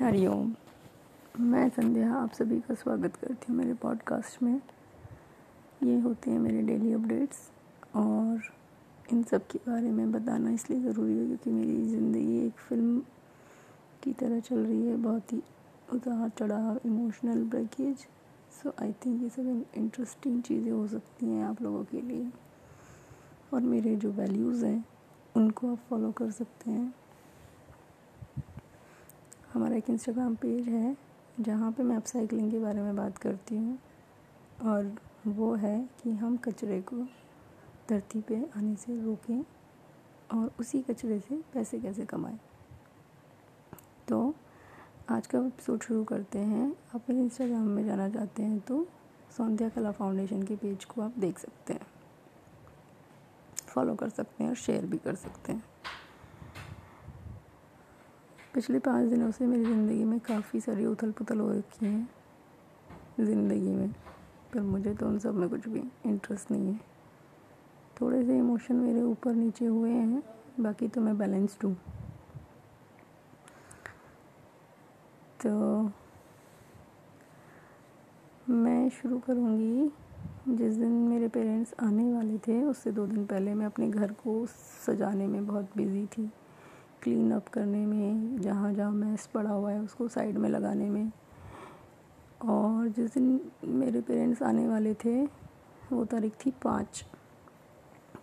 हरिओम मैं संध्या आप सभी का स्वागत करती हूँ मेरे पॉडकास्ट में। ये होते हैं मेरे डेली अपडेट्स और इन सब के बारे में बताना इसलिए ज़रूरी है क्योंकि मेरी ज़िंदगी एक फ़िल्म की तरह चल रही है, बहुत ही उतार चढ़ाव emotional breakage so I think ये सब इंटरेस्टिंग चीज़ें हो सकती हैं आप लोगों के लिए। और मेरे जो वैल्यूज़ हैं, उनको आप फॉलो कर सकते हैं। हमारा एक इंस्टाग्राम पेज है, जहाँ पे मैं अपसाइकलिंग के बारे में बात करती हूँ। और वो है कि हम कचरे को धरती पे आने से रोकें और उसी कचरे से पैसे कैसे कमाएँ। तो आज का एपिसोड शुरू करते हैं। आप मेरे इंस्टाग्राम में जाना चाहते हैं तो सौंध्या कला फाउंडेशन के पेज को आप देख सकते हैं। फॉलो कर सकते हैं और शेयर भी कर सकते हैं। पिछले पाँच दिनों से मेरी ज़िंदगी में काफ़ी सारी उथल पुथल हो रखी है। ज़िंदगी में, पर मुझे तो उन सब में कुछ भी इंटरेस्ट नहीं है। थोड़े से इमोशन मेरे ऊपर नीचे हुए हैं, बाकी तो मैं बैलेंस्ड हूँ। तो मैं शुरू करूँगी। जिस दिन मेरे पेरेंट्स आने वाले थे, उससे दो दिन पहले मैं अपने घर को सजाने में बहुत बिज़ी थी। क्लीन अप करने में, जहाँ जहाँ मैस पड़ा हुआ है, उसको साइड में लगाने में। और जिस दिन मेरे पेरेंट्स आने वाले थे, वो तारीख थी पाँच।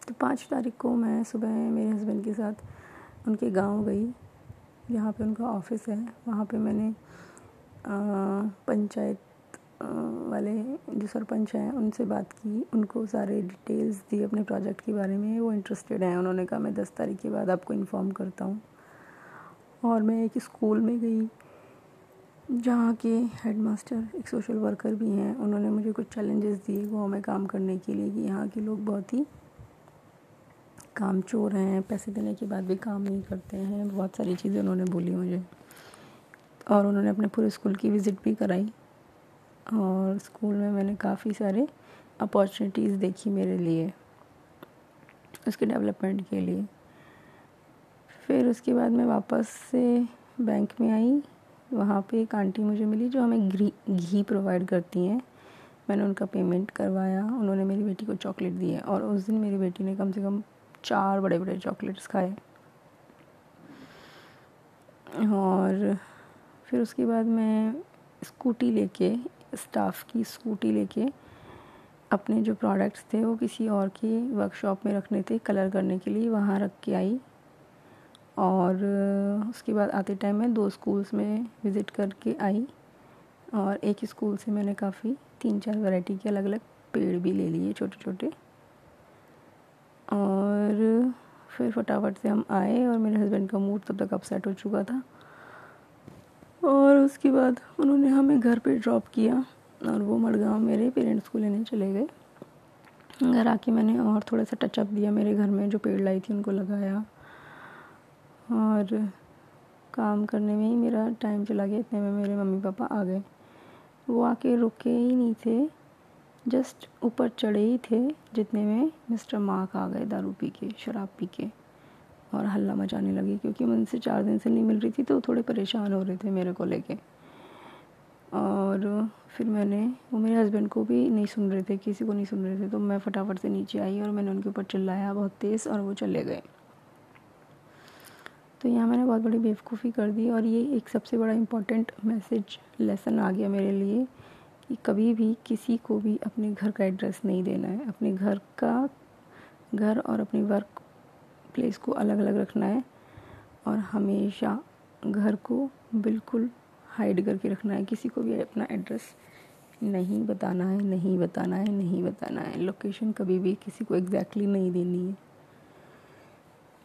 तो पाँच तारीख को मैं सुबह मेरे हस्बैंड के साथ उनके गाँव गई। जहाँ पे उनका ऑफ़िस है। वहाँ पे मैंने पंचायत वाले जो सरपंच हैं, उनसे बात की। उनको सारे डिटेल्स दी अपने प्रोजेक्ट के बारे में। वो इंटरेस्टेड हैं। उन्होंने कहा, मैं दस तारीख के बाद आपको इन्फॉर्म करता हूँ। और मैं एक स्कूल में गई, जहाँ के हेडमास्टर एक सोशल वर्कर भी हैं। उन्होंने मुझे कुछ चैलेंजेस दिए गाँव में काम करने के लिए कि यहाँ के लोग बहुत ही काम चोर हैं, पैसे देने के बाद भी काम नहीं करते हैं। बहुत सारी चीज़ें उन्होंने बोली मुझे। और उन्होंने अपने पूरे स्कूल की विज़िट भी कराई। और स्कूल में मैंने काफ़ी सारे अपॉर्चुनिटीज़ देखी मेरे लिए, उसके डेवलपमेंट के लिए। फिर उसके बाद मैं वापस से बैंक में आई। वहाँ पे एक आंटी मुझे मिली जो हमें घी प्रोवाइड करती हैं। मैंने उनका पेमेंट करवाया। उन्होंने मेरी बेटी को चॉकलेट दिए और उस दिन मेरी बेटी ने कम से कम चार बड़े बड़े चॉकलेट्स खाए। और फिर उसके बाद मैं स्कूटी लेके स्टाफ की स्कूटी लेके अपने जो प्रोडक्ट्स थे वो किसी और की वर्कशॉप में रखने थे कलर करने के लिए वहाँ रख के आई। और उसके बाद आते टाइम मैं दो स्कूल्स में विज़िट करके आई और एक स्कूल से मैंने काफ़ी तीन चार वैरायटी के अलग अलग पेड़ भी ले लिए छोटे छोटे और फिर फटाफट से हम आए और मेरे हस्बैंड का मूड तब तक अपसेट हो चुका था। और उसके बाद उन्होंने हमें घर पे ड्रॉप किया और वो मड़गांव मेरे पेरेंट्स को लेने चले गए। घर आके मैंने और थोड़ा सा टचअप दिया मेरे घर में जो पेड़ लाई थी उनको लगाया। और काम करने में ही मेरा टाइम चला गया, इतने में मेरे मम्मी पापा आ गए। वो आके रुके ही नहीं थे जस्ट ऊपर चढ़े ही थे, जितने में मिस्टर मार्क आ गए, दारू पी के, शराब पी के, और हल्ला मचाने लगे, क्योंकि मैं उनसे चार दिन से नहीं मिल रही थी तो थोड़े परेशान हो रहे थे मेरे को लेके। और फिर मैंने, वो मेरे हस्बैंड को भी नहीं सुन रहे थे, किसी को नहीं सुन रहे थे तो मैं फटाफट से नीचे आई और मैंने उनके ऊपर चिल्लाया बहुत तेज़ और वो चले गए। तो यहाँ मैंने बहुत बड़ी बेवकूफ़ी कर दी और ये एक सबसे बड़ा इम्पोर्टेंट मैसेज लेसन आ गया मेरे लिए कि कभी भी किसी को भी अपने घर का एड्रेस नहीं देना है। अपने घर का, घर और अपने वर्क प्लेस को अलग अलग रखना है और हमेशा घर को बिल्कुल हाइड करके रखना है। किसी को भी अपना एड्रेस नहीं बताना है, नहीं बताना है, नहीं बताना है। लोकेशन कभी भी किसी को एग्जैक्टली exactly नहीं देनी है।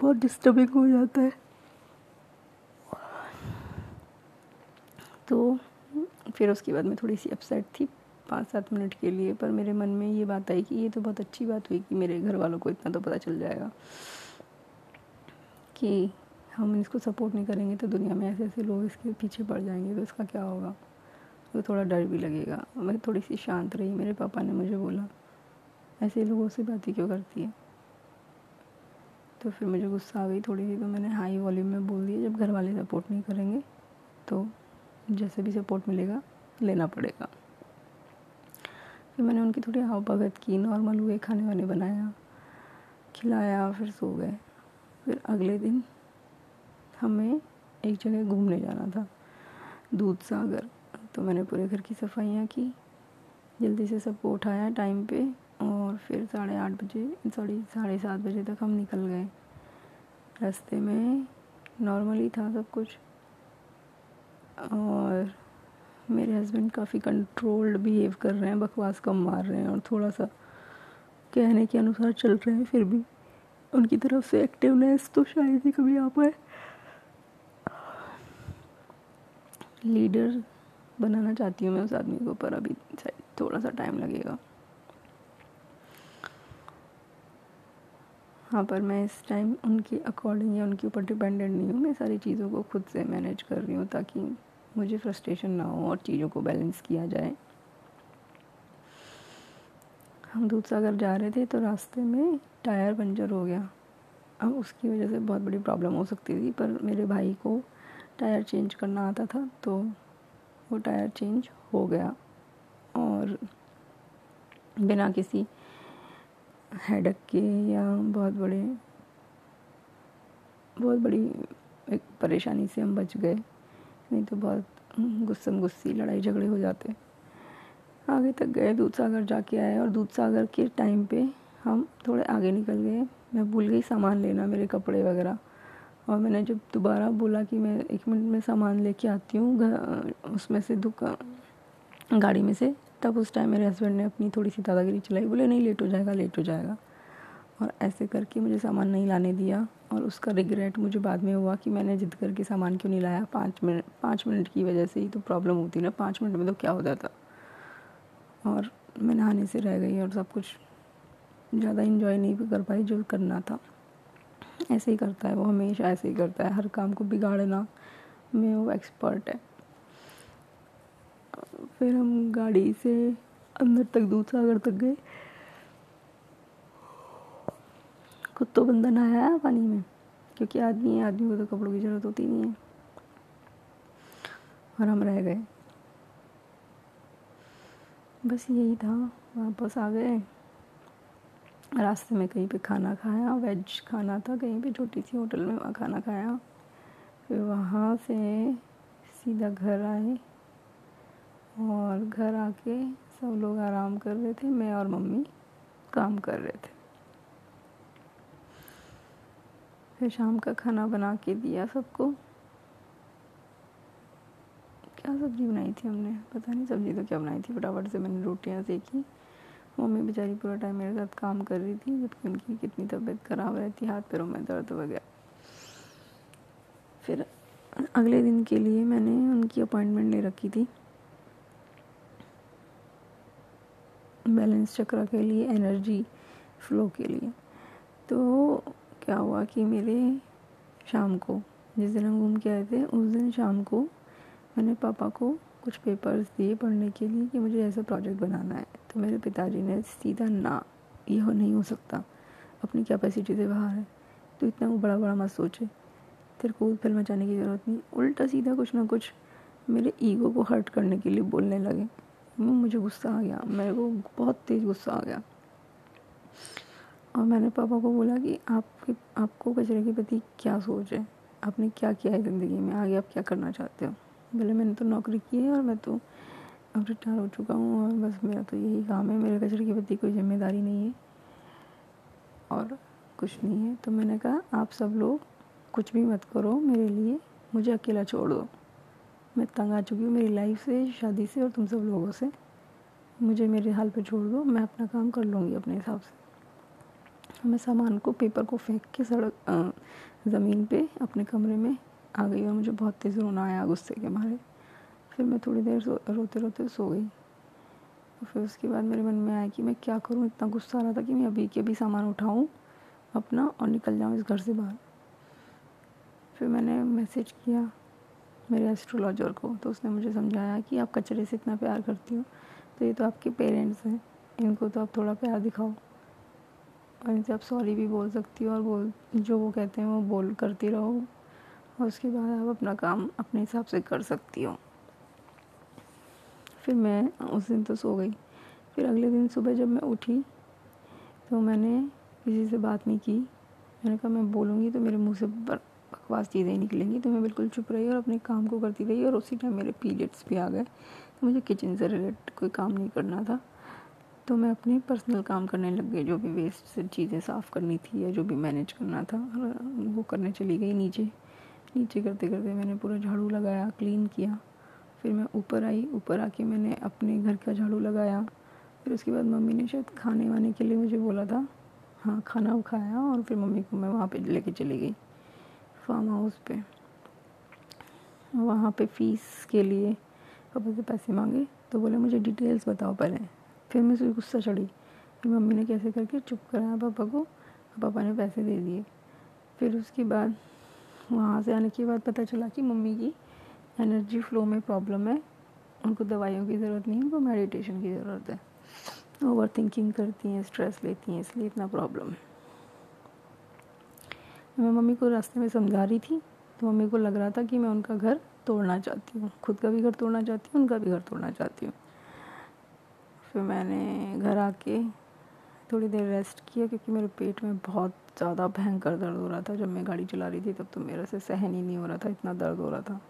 बहुत डिस्टर्बिंग हो जाता है। तो फिर उसके बाद मैं थोड़ी सी अपसेट थी पाँच सात मिनट के लिए, पर मेरे मन में ये बात आई कि ये तो बहुत अच्छी बात हुई कि मेरे घर वालों को इतना तो पता चल जाएगा कि हम इसको सपोर्ट नहीं करेंगे तो दुनिया में ऐसे ऐसे लोग इसके पीछे पड़ जाएँगे तो इसका क्या होगा? तो थोड़ा डर भी लगेगा। मैं थोड़ी सी शांत रही, मेरे पापा ने मुझे बोला, ऐसे लोगों से बातें क्यों करती है? तो फिर मुझे गुस्सा आ गई थोड़ी सी तो मैंने हाई वॉल्यूम में बोल दिया, जब घर वाले सपोर्ट नहीं करेंगे तो जैसे भी सपोर्ट मिलेगा, लेना पड़ेगा। फिर मैंने उनकी थोड़ी हाव भगत की नॉर्मल हुए, खाने वाने बनाया, खिलाया, फिर सो गए। फिर अगले दिन हमें एक जगह घूमने जाना था, दूध सागर। तो मैंने पूरे घर की सफाइयाँ की, जल्दी से सबको उठाया टाइम पे और फिर साढ़े आठ बजे सॉरी साढ़े सात बजे तक हम निकल गए। रास्ते में नॉर्मली था सब कुछ। और मेरे हस्बैंड काफ़ी कंट्रोल्ड बिहेव कर रहे हैं, बकवास कम मार रहे हैं और थोड़ा सा कहने के अनुसार चल रहे हैं फिर भी। उनकी तरफ़ से एक्टिवनेस तो शायद ही कभी आ पाए। लीडर बनाना चाहती हूँ मैं उस आदमी को, पर अभी थोड़ा सा टाइम लगेगा। हाँ पर मैं इस टाइम उनके अकॉर्डिंग या उनके ऊपर डिपेंडेंट नहीं हूँ। मैं सारी चीज़ों को खुद से मैनेज कर रही हूँ ताकि मुझे फ्रस्ट्रेशन ना हो और चीज़ों को बैलेंस किया जाए। हम दूध सागर जा रहे थे तो रास्ते में टायर पंचर हो गया। अब उसकी वजह से बहुत बड़ी प्रॉब्लम हो सकती थी, पर मेरे भाई को टायर चेंज करना आता था तो वो टायर चेंज हो गया। और बिना किसी हेडक के या बहुत बड़े, बहुत बड़ी एक परेशानी से हम बच गए। नहीं तो बहुत गुस्सम गुस्सी लड़ाई झगड़े हो। जाते आगे तक गए, दूध सागर जाके आए और दूध सागर के टाइम पे हम थोड़े आगे निकल गए। मैं भूल गई सामान लेना, मेरे कपड़े वगैरह। और मैंने जब दोबारा बोला कि मैं एक मिनट में सामान लेके आती हूँ उसमें से दुकान गाड़ी में से, तब उस टाइम मेरे हस्बैंड ने अपनी थोड़ी सी दादागिरी चलाई। बोले, नहीं लेट हो जाएगा लेट हो जाएगा। और ऐसे करके मुझे सामान नहीं लाने दिया और उसका रिग्रेट मुझे बाद में हुआ कि मैंने जिद करके सामान क्यों नहीं लाया। पाँच मिनट पाँच मिनट की वजह से ही तो प्रॉब्लम होती ना, पाँच मिनट में तो क्या हो जाता। और मैं नहाने से रह गई और सब कुछ ज़्यादा इन्जॉय नहीं भी कर पाई जो करना था। ऐसे ही करता है वो, हमेशा ऐसे ही करता है। हर काम को बिगाड़ना में वो एक्सपर्ट है। फिर हम गाड़ी से अंदर तक दूध सागर तक गए। खुद तो बंदा नहाया है पानी में, क्योंकि आदमी है, आदमी को तो कपड़ों की ज़रूरत होती नहीं है। और हम रह गए। बस यही था, वापस आ गए। रास्ते में कहीं पे खाना खाया, वेज खाना था, कहीं पे छोटी सी होटल में वहाँ खाना खाया। फिर वहाँ से सीधा घर आए और घर आके सब लोग आराम कर रहे थे, मैं और मम्मी काम कर रहे थे। फिर शाम का खाना बना के दिया सबको। क्या सब्ज़ी बनाई थी हमने? पता नहीं सब्ज़ी तो क्या बनाई थी, फटाफट से मैंने रोटियाँ सेकी। मम्मी बेचारी पूरा टाइम मेरे साथ काम कर रही थी, जबकि उनकी कितनी तबीयत ख़राब रहती, हाथ पैरों में दर्द वगैरह फिर अगले दिन के लिए मैंने उनकी अपॉइंटमेंट ले रखी थी। बैलेंस चक्र के लिए, एनर्जी फ्लो के लिए। तो क्या हुआ कि मेरे शाम को, जिस दिन हम घूम के आए थे, उस दिन शाम को मैंने पापा को कुछ पेपर्स दिए पढ़ने के लिए कि मुझे ऐसा प्रोजेक्ट बनाना है। तो मेरे पिताजी ने सीधा, ना, यह नहीं हो सकता। अपनी कैपेसिटी से बाहर है। तो इतना वो बड़ा बड़ा मत सोचे। तेरे को फ़िल्म मचाने की ज़रूरत नहीं। उल्टा सीधा कुछ ना कुछ मेरे ईगो को हर्ट करने के लिए बोलने लगे। मुझे गुस्सा आ गया। मेरे को बहुत तेज़ गुस्सा आ गया। और मैंने पापा को बोला कि आपके, आपको कचरे के प्रति क्या सोच है? आपने क्या किया है ज़िंदगी में? आगे आप क्या करना चाहते हो? बोले, मैंने तो नौकरी की है और मैं तो अब रिटायर हो चुका हूँ और बस मेरा तो यही काम है। मेरे कचरे के प्रति कोई ज़िम्मेदारी नहीं है और कुछ नहीं है। तो मैंने कहा, आप सब लोग कुछ भी मत करो मेरे लिए। मुझे अकेला छोड़ दो। मैं तंग आ चुकी हूँ मेरी लाइफ से, शादी से और तुम सब लोगों से। मुझे मेरे हाल पे छोड़ दो। मैं अपना काम कर लूँगी अपने हिसाब से। मैं सामान को पेपर को फेंक के सड़क ज़मीन पे अपने कमरे में आ गई और मुझे बहुत तेज़ रोना आया गुस्से के मारे। फिर मैं थोड़ी देर रोते रोते सो गई। और फिर उसके बाद मेरे मन में आया कि मैं क्या करूँ? इतना गुस्सा आ रहा था कि मैं अभी के अभी सामान उठाऊँ अपना और निकल जाऊँ इस घर से बाहर। फिर मैंने मैसेज किया मेरे एस्ट्रोलॉजर को तो उसने मुझे समझाया कि आप कचरे से इतना प्यार करती हो तो ये तो आपके पेरेंट्स हैं। इनको तो आप थोड़ा प्यार दिखाओ। और इनसे आप सॉरी भी बोल सकती हो और बोल, जो वो कहते हैं वो बोल करती रहो। और उसके बाद आप अपना काम अपने हिसाब से कर सकती हो। फिर मैं, उस दिन तो सो गई। फिर अगले दिन सुबह जब मैं उठी तो मैंने किसी से बात नहीं की। मैंने कहा, मैं बोलूँगी तो मेरे मुँह से बकवास चीज़ें निकलेंगी। तो मैं बिल्कुल चुप रही और अपने काम को करती रही और उसी टाइम मेरे पीरियड्स भी आ गए। तो मुझे किचन से रिलेटेड कोई काम नहीं करना था। तो मैं अपनी पर्सनल काम करने लग गई, जो भी वेस्ट से चीज़ें साफ़ करनी थी या जो भी मैनेज करना था वो करने चली गई नीचे। नीचे करते करते मैंने पूरा झाड़ू लगाया क्लीन किया। फिर मैं ऊपर आई, ऊपर आके मैंने अपने घर का झाड़ू लगाया। फिर उसके बाद मम्मी ने शायद खाने वाने के लिए मुझे बोला था हाँ खाना खाया और फिर मम्मी को मैं वहाँ पे लेके चली गई फार्म हाउस पे। वहाँ पे फ़ीस के लिए, पापा से पैसे मांगे तो बोले, मुझे डिटेल्स बताओ पहले। फिर मैं मुझे गुस्सा चढ़ी फिर मम्मी ने कैसे करके चुप कराया, पापा को पापा ने पैसे दे दिए। फिर उसके बाद, वहाँ से आने के बाद पता चला कि मम्मी की एनर्जी फ्लो में प्रॉब्लम है। उनको दवाइयों की ज़रूरत नहीं, उनको मेडिटेशन की ज़रूरत है। ओवर थिंकिंग करती हैं स्ट्रेस लेती हैं, इसलिए इतना प्रॉब्लम है। मैं मम्मी को रास्ते में समझा रही थी तो मम्मी को लग रहा था कि मैं उनका घर तोड़ना चाहती हूँ। खुद का भी घर तोड़ना चाहती हूँ, उनका भी घर तोड़ना चाहती हूँ। फिर मैंने घर आके थोड़ी देर रेस्ट किया क्योंकि मेरे पेट में बहुत ज़्यादा भयंकर दर्द हो रहा था। जब मैं गाड़ी चला रही थी, तब तो मेरे से सहन ही नहीं हो रहा था, इतना दर्द हो रहा था।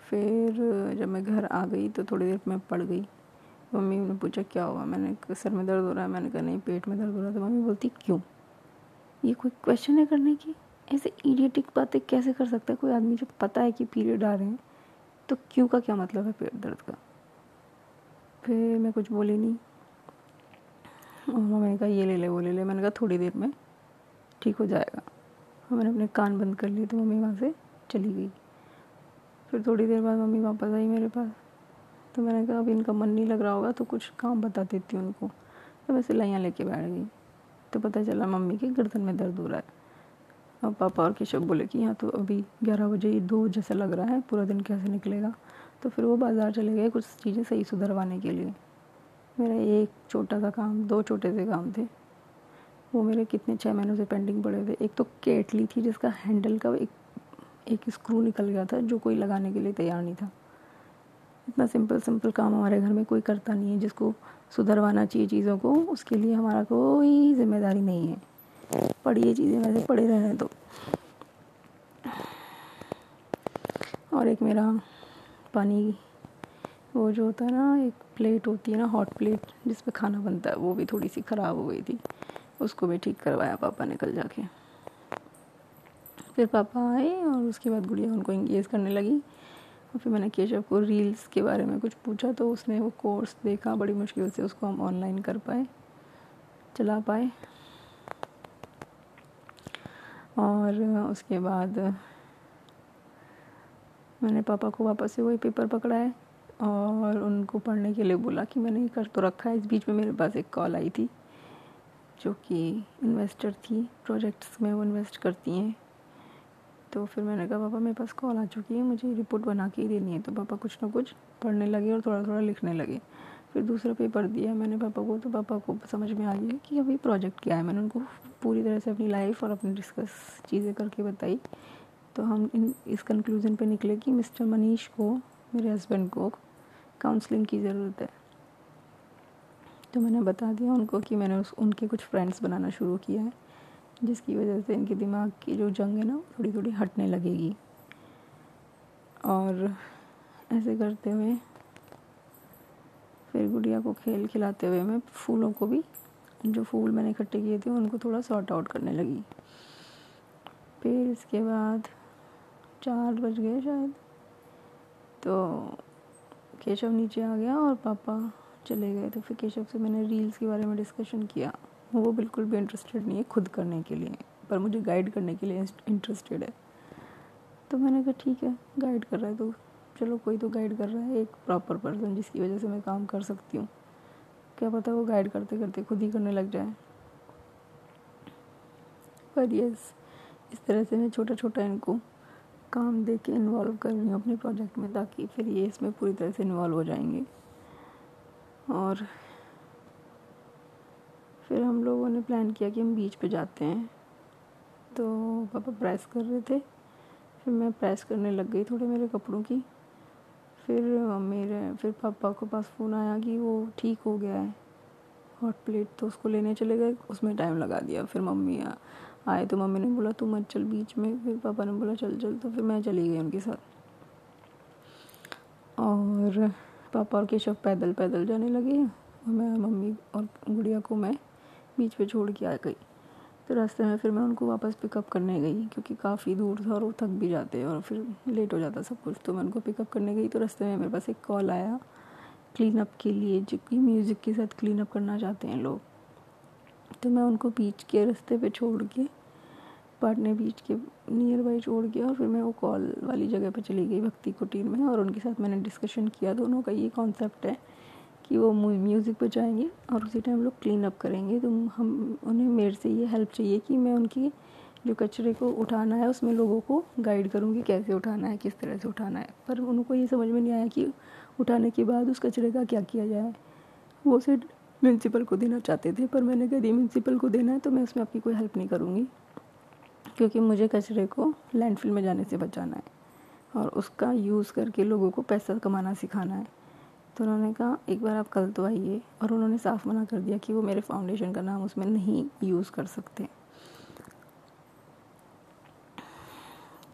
फिर जब मैं घर आ गई तो थोड़ी देर मैं पड़ गई। मम्मी ने पूछा, क्या हुआ? मैंने सर में दर्द हो रहा है। मैंने कहा, नहीं, पेट में दर्द हो रहा है। तो मम्मी बोलती, क्यों? ये कोई क्वेश्चन है करने की? ऐसे इडियटिक बातें कैसे कर सकता है? कोई आदमी जब पता है कि पीरियड आ रहे हैं तो क्यों का क्या मतलब है पेट दर्द का? फिर मैं कुछ बोली नहीं। और मम्मी ने कहा, ये ले ले, वो ले ले। मैंने कहा, थोड़ी देर में ठीक हो जाएगा। मैंने अपने कान बंद कर लिए तो मम्मी वहाँ से चली गई। फिर थोड़ी देर बाद मम्मी वापस आई मेरे पास। तो मैंने कहा, अब इनका मन नहीं लग रहा होगा तो कुछ काम बता देती हूँ उनको। तो मैं सिलाइयाँ लेके बैठ गई। तो पता चला मम्मी के गर्दन में दर्द हो रहा है। अब पापा और केशव बोले कि यहाँ तो अभी ग्यारह बजे दो जैसा लग रहा है, पूरा दिन कैसे निकलेगा? तो फिर वो बाज़ार चले गए कुछ चीज़ें सही सुधरवाने के लिए। मेरा एक छोटा सा काम, दो छोटे से काम थे। वो मेरे कितने छः महीनों से पेंडिंग पड़े थे एक तो केटली थी जिसका हैंडल का एक एक स्क्रू निकल गया था जो कोई लगाने के लिए तैयार नहीं था। इतना सिंपल सिंपल काम हमारे घर में कोई करता नहीं है जिसको सुधरवाना चाहिए चीज़ों को, उसके लिए हमारा कोई ज़िम्मेदारी नहीं है। पढ़िए चीज़ें वैसे पड़े रहने दो और एक मेरा पानी वो जो होता है ना, एक प्लेट होती है ना हॉट प्लेट जिस पे खाना बनता है, वो भी थोड़ी सी ख़राब हो गई थी। उसको भी ठीक करवाया पापा ने कल जाके। फिर पापा आए और उसके बाद गुड़िया उनको इंगेज करने लगी। और फिर मैंने केशव को रील्स के बारे में कुछ पूछा तो उसने वो कोर्स देखा, बड़ी मुश्किल से उसको हम ऑनलाइन कर पाए, चला पाए। और उसके बाद मैंने पापा को वापस से वही पेपर पकड़ा है और उनको पढ़ने के लिए बोला कि मैंने कर तो रखा है। इस बीच में मेरे पास एक कॉल आई थी, जो कि इन्वेस्टर थी, प्रोजेक्ट्स में वो इन्वेस्ट करती हैं। तो फिर मैंने कहा, पापा, मेरे पास कॉल आ चुकी है, मुझे रिपोर्ट बना के ही देनी है। तो पापा कुछ ना कुछ पढ़ने लगे और थोड़ा थोड़ा लिखने लगे। फिर दूसरा पेपर दिया मैंने पापा को तो पापा को समझ में आ गया कि अभी प्रोजेक्ट क्या है। मैंने उनको पूरी तरह से अपनी लाइफ और अपनी डिस्कस चीज़ें करके बताई तो हम इन, इस कंक्लूज़न पे निकले कि मिस्टर मनीष को, मेरे हस्बैंड को काउंसलिंग की ज़रूरत है। तो मैंने बता दिया उनको कि मैंने उस, उनके कुछ फ्रेंड्स बनाना शुरू किया है, जिसकी वजह से इनके दिमाग की जो जंग है ना थोड़ी थोड़ी हटने लगेगी। और ऐसे करते हुए, फिर गुड़िया को खेल खिलाते हुए मैं फूलों को भी, जो फूल मैंने इकट्ठे किए थे, उनको थोड़ा सॉर्ट आउट करने लगी। फिर इसके बाद चार बज गए शायद। तो केशव नीचे आ गया और पापा चले गए। तो फिर केशव से मैंने रील्स के बारे में डिस्कशन किया। वो बिल्कुल भी इंटरेस्टेड नहीं है खुद करने के लिए, पर मुझे गाइड करने के लिए इंटरेस्टेड है। तो मैंने कहा, ठीक है गाइड कर रहा है तो। चलो, कोई तो गाइड कर रहा है, एक प्रॉपर पर्सन जिसकी वजह से मैं काम कर सकती हूँ। क्या पता वो गाइड करते करते खुद ही करने लग जाए। पर यस इस तरह से मैं छोटा छोटा इनको काम दे के इन्वॉल्व कर रही हूँ अपने प्रोजेक्ट में ताकि फिर ये इसमें पूरी तरह से इन्वॉल्व हो जाएँगे। और फिर हम लोगों ने प्लान किया कि हम बीच पे जाते हैं। तो पापा प्रेस कर रहे थे। फिर मैं प्रेस करने लग गई थोड़े मेरे कपड़ों की। फिर मेरे, फिर पापा को पास फ़ोन आया कि वो ठीक हो गया है। हॉट प्लेट तो उसको लेने चले गए, उसमें टाइम लगा दिया। फिर मम्मी आए तो मम्मी ने बोला तू मत चल बीच में। फिर पापा ने बोला, चल चल। तो फिर मैं चली गई उनके साथ। और पापा और केशव पैदल पैदल जाने लगे और मैं, मम्मी और गुड़िया को मैं बीच पे छोड़ के आ गई। तो रास्ते में फिर मैं उनको वापस पिकअप करने गई, क्योंकि काफ़ी दूर था और वो थक भी जाते और फिर लेट हो जाता सब कुछ। तो मैं उनको पिकअप करने गई तो रास्ते में मेरे पास एक कॉल आया क्लीन अप के लिए, जो म्यूज़िक के साथ क्लीन अप करना चाहते हैं लोग। तो मैं उनको बीच के रास्ते पे छोड़ के, पाटने बीच के नियर बाई छोड़ के और फिर मैं वो कॉल वाली जगह पे चली गई भक्ति कुटीर में और उनके साथ मैंने डिस्कशन किया। दोनों का ये कॉन्सेप्ट है कि वो म्यूज़िक बजाएँगे और उसी टाइम लोग क्लीन अप करेंगे। तो हम, उन्हें मेरे से ये हेल्प चाहिए कि मैं उनकी जो कचरे को उठाना है उसमें लोगों को गाइड करूँगी कैसे उठाना है, किस तरह से उठाना है। पर उनको ये समझ में नहीं आया कि उठाने के बाद उस कचरे का क्या किया जाए। वो सिर्फ़ म्यूनसिपल को देना चाहते थे, पर मैंने कह म्यूनसिपल को देना है तो मैं उसमें आपकी कोई हेल्प नहीं करूँगी, क्योंकि मुझे कचरे को लैंडफिल में जाने से बचाना है और उसका यूज़ करके लोगों को पैसा कमाना सिखाना है। तो उन्होंने कहा, एक बार आप कल तो आइए। और उन्होंने साफ़ मना कर दिया कि वो मेरे फाउंडेशन का नाम उसमें नहीं यूज़ कर सकते।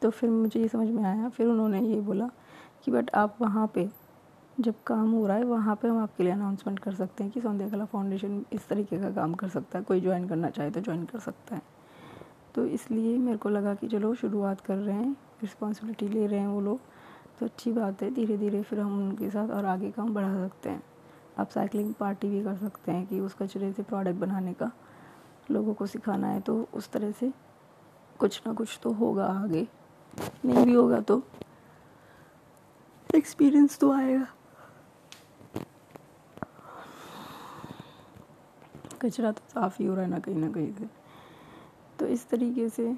तो फिर मुझे ये समझ में आया, फिर उन्होंने ये बोला कि, बट आप वहाँ पे जब काम हो रहा है, वहाँ पे हम आपके लिए अनाउंसमेंट कर सकते हैं कि सौंदर्य कला फाउंडेशन इस तरीके का काम कर सकता है। कोई ज्वाइन करना चाहे तो ज्वाइन कर सकता है। तो इसलिए मेरे को लगा कि चलो शुरुआत कर रहे हैं रिस्पॉन्सिबिलिटी ले रहे हैं वो लोग। तो अच्छी बात है धीरे धीरे फिर हम उनके साथ और आगे काम बढ़ा सकते हैं। आप साइकिलिंग पार्टी भी कर सकते हैं कि उस कचरे से प्रोडक्ट बनाने का, लोगों को सिखाना है तो उस तरह से कुछ ना कुछ तो होगा आगे। नहीं भी होगा तो एक्सपीरियंस तो आएगा। कचरा तो साफ़ ही हो रहा है ना कहीं ना कहीं से। तो इस तरीके से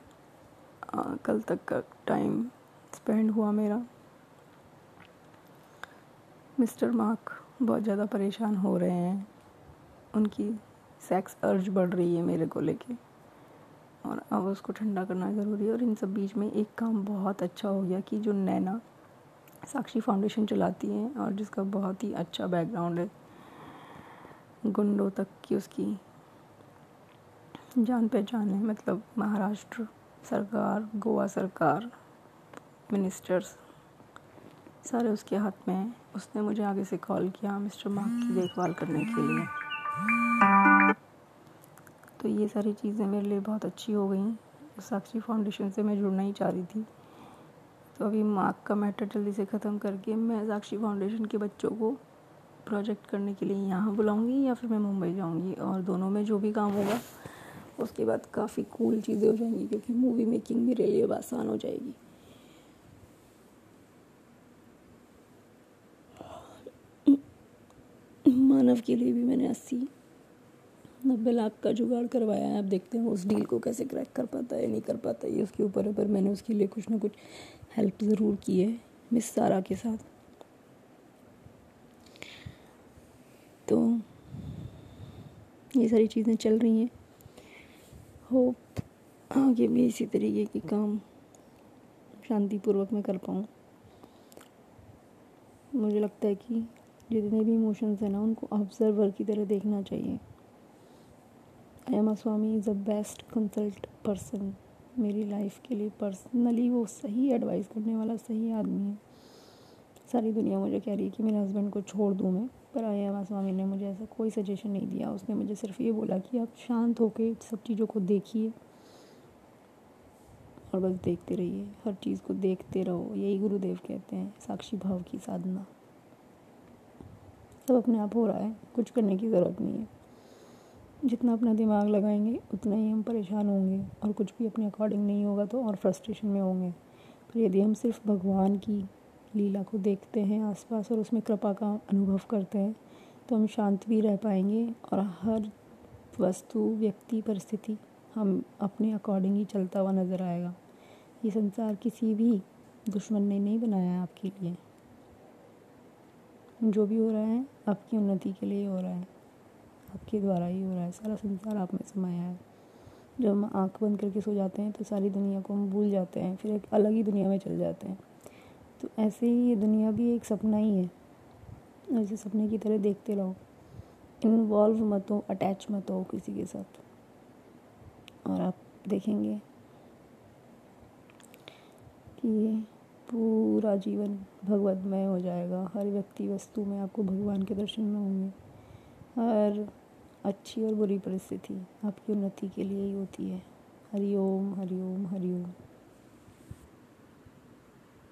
आ, कल तक का टाइम स्पेंड हुआ मेरा। मिस्टर मार्क बहुत ज़्यादा परेशान हो रहे हैं। उनकी सेक्स अर्ज़ बढ़ रही है मेरे को लेके। और अब उसको ठंडा करना ज़रूरी है। और इन सब बीच में एक काम बहुत अच्छा हो गया कि जो नैना साक्षी फाउंडेशन चलाती हैं और जिसका बहुत ही अच्छा बैकग्राउंड है। गुंडों तक की उसकी जान पहचान है। मतलब महाराष्ट्र सरकार, गोवा सरकार मिनिस्टर्स सारे उसके हाथ में हैं। उसने मुझे आगे से कॉल किया मिस्टर मार्क की देखभाल करने के लिए। तो ये सारी चीज़ें मेरे लिए बहुत अच्छी हो गई। साक्षी फाउंडेशन से मैं जुड़ना ही चाह रही थी। तो अभी मार्क का मैटर जल्दी से ख़त्म करके मैं साक्षी फाउंडेशन के बच्चों को प्रोजेक्ट करने के लिए यहाँ बुलाऊँगी या फिर मैं मुंबई जाऊँगी? और दोनों में जो भी काम होगा, उसके बाद काफ़ी कूल चीज़ें हो जाएँगी क्योंकि मूवी मेकिंग भी मेरे लिए आसान हो जाएगी। मानव के लिए भी मैंने अस्सी। नब्बे लाख का जुगाड़ करवाया है अब देखते हैं उस डील को कैसे क्रैक कर पाता है, नहीं कर पाता ये उसके ऊपर है, पर मैंने उसके लिए कुछ ना कुछ हेल्प ज़रूर की है मिस सारा के साथ। तो ये सारी चीज़ें चल रही हैं। होप आगे भी इसी तरीके के काम शांतिपूर्वक मैं कर पाऊँ। मुझे लगता है कि जितने भी इमोशंस हैं ना, उनको ऑब्जर्वर की तरह देखना चाहिए। एमा स्वामी is a best consult person मेरी लाइफ के लिए। पर्सनली वो सही एडवाइस करने वाला, सही आदमी है। सारी दुनिया मुझे कह रही है कि मेरे हस्बैंड को छोड़ दूँ मैं। पर आया हुआ स्वामी ने मुझे ऐसा कोई सजेशन नहीं दिया। उसने मुझे सिर्फ़ ये बोला कि आप शांत होकर सब चीज़ों को देखिए और बस देखते रहिए। हर चीज़ को देखते रहो। यही गुरुदेव कहते हैं, साक्षी भाव की साधना। सब अपने आप हो रहा है। कुछ करने की ज़रूरत नहीं है। जितना अपना दिमाग लगाएँगे, उतना ही हम परेशान होंगे और कुछ भी अपने अकॉर्डिंग नहीं होगा तो और फ्रस्ट्रेशन में होंगे। पर यदि हम सिर्फ़ भगवान की लीला को देखते हैं आसपास और उसमें कृपा का अनुभव करते हैं तो हम शांत भी रह पाएँगे और हर वस्तु, व्यक्ति, परिस्थिति हम अपने अकॉर्डिंग ही चलता हुआ नज़र आएगा। ये संसार किसी भी दुश्मन ने नहीं बनाया है आपके लिए। जो भी हो रहा है, आपकी उन्नति के लिए हो रहा है, आपके द्वारा ही हो रहा है। सारा संसार आप में समाया है। जब हम आँख बंद करके सो जाते हैं तो सारी दुनिया को हम भूल जाते हैं, फिर एक अलग ही दुनिया में चल जाते हैं। तो ऐसे ही ये दुनिया भी एक सपना ही है। ऐसे सपने की तरह देखते रहो। इन्वॉल्व मत हो अटैच मत हो किसी के साथ। और आप देखेंगे कि पूरा जीवन भगवतमय हो जाएगा। हर व्यक्ति वस्तु में आपको भगवान के दर्शन में होंगे। हर अच्छी और बुरी परिस्थिति आपकी उन्नति के लिए ही होती है। हरिओम हरिओम हरिओम।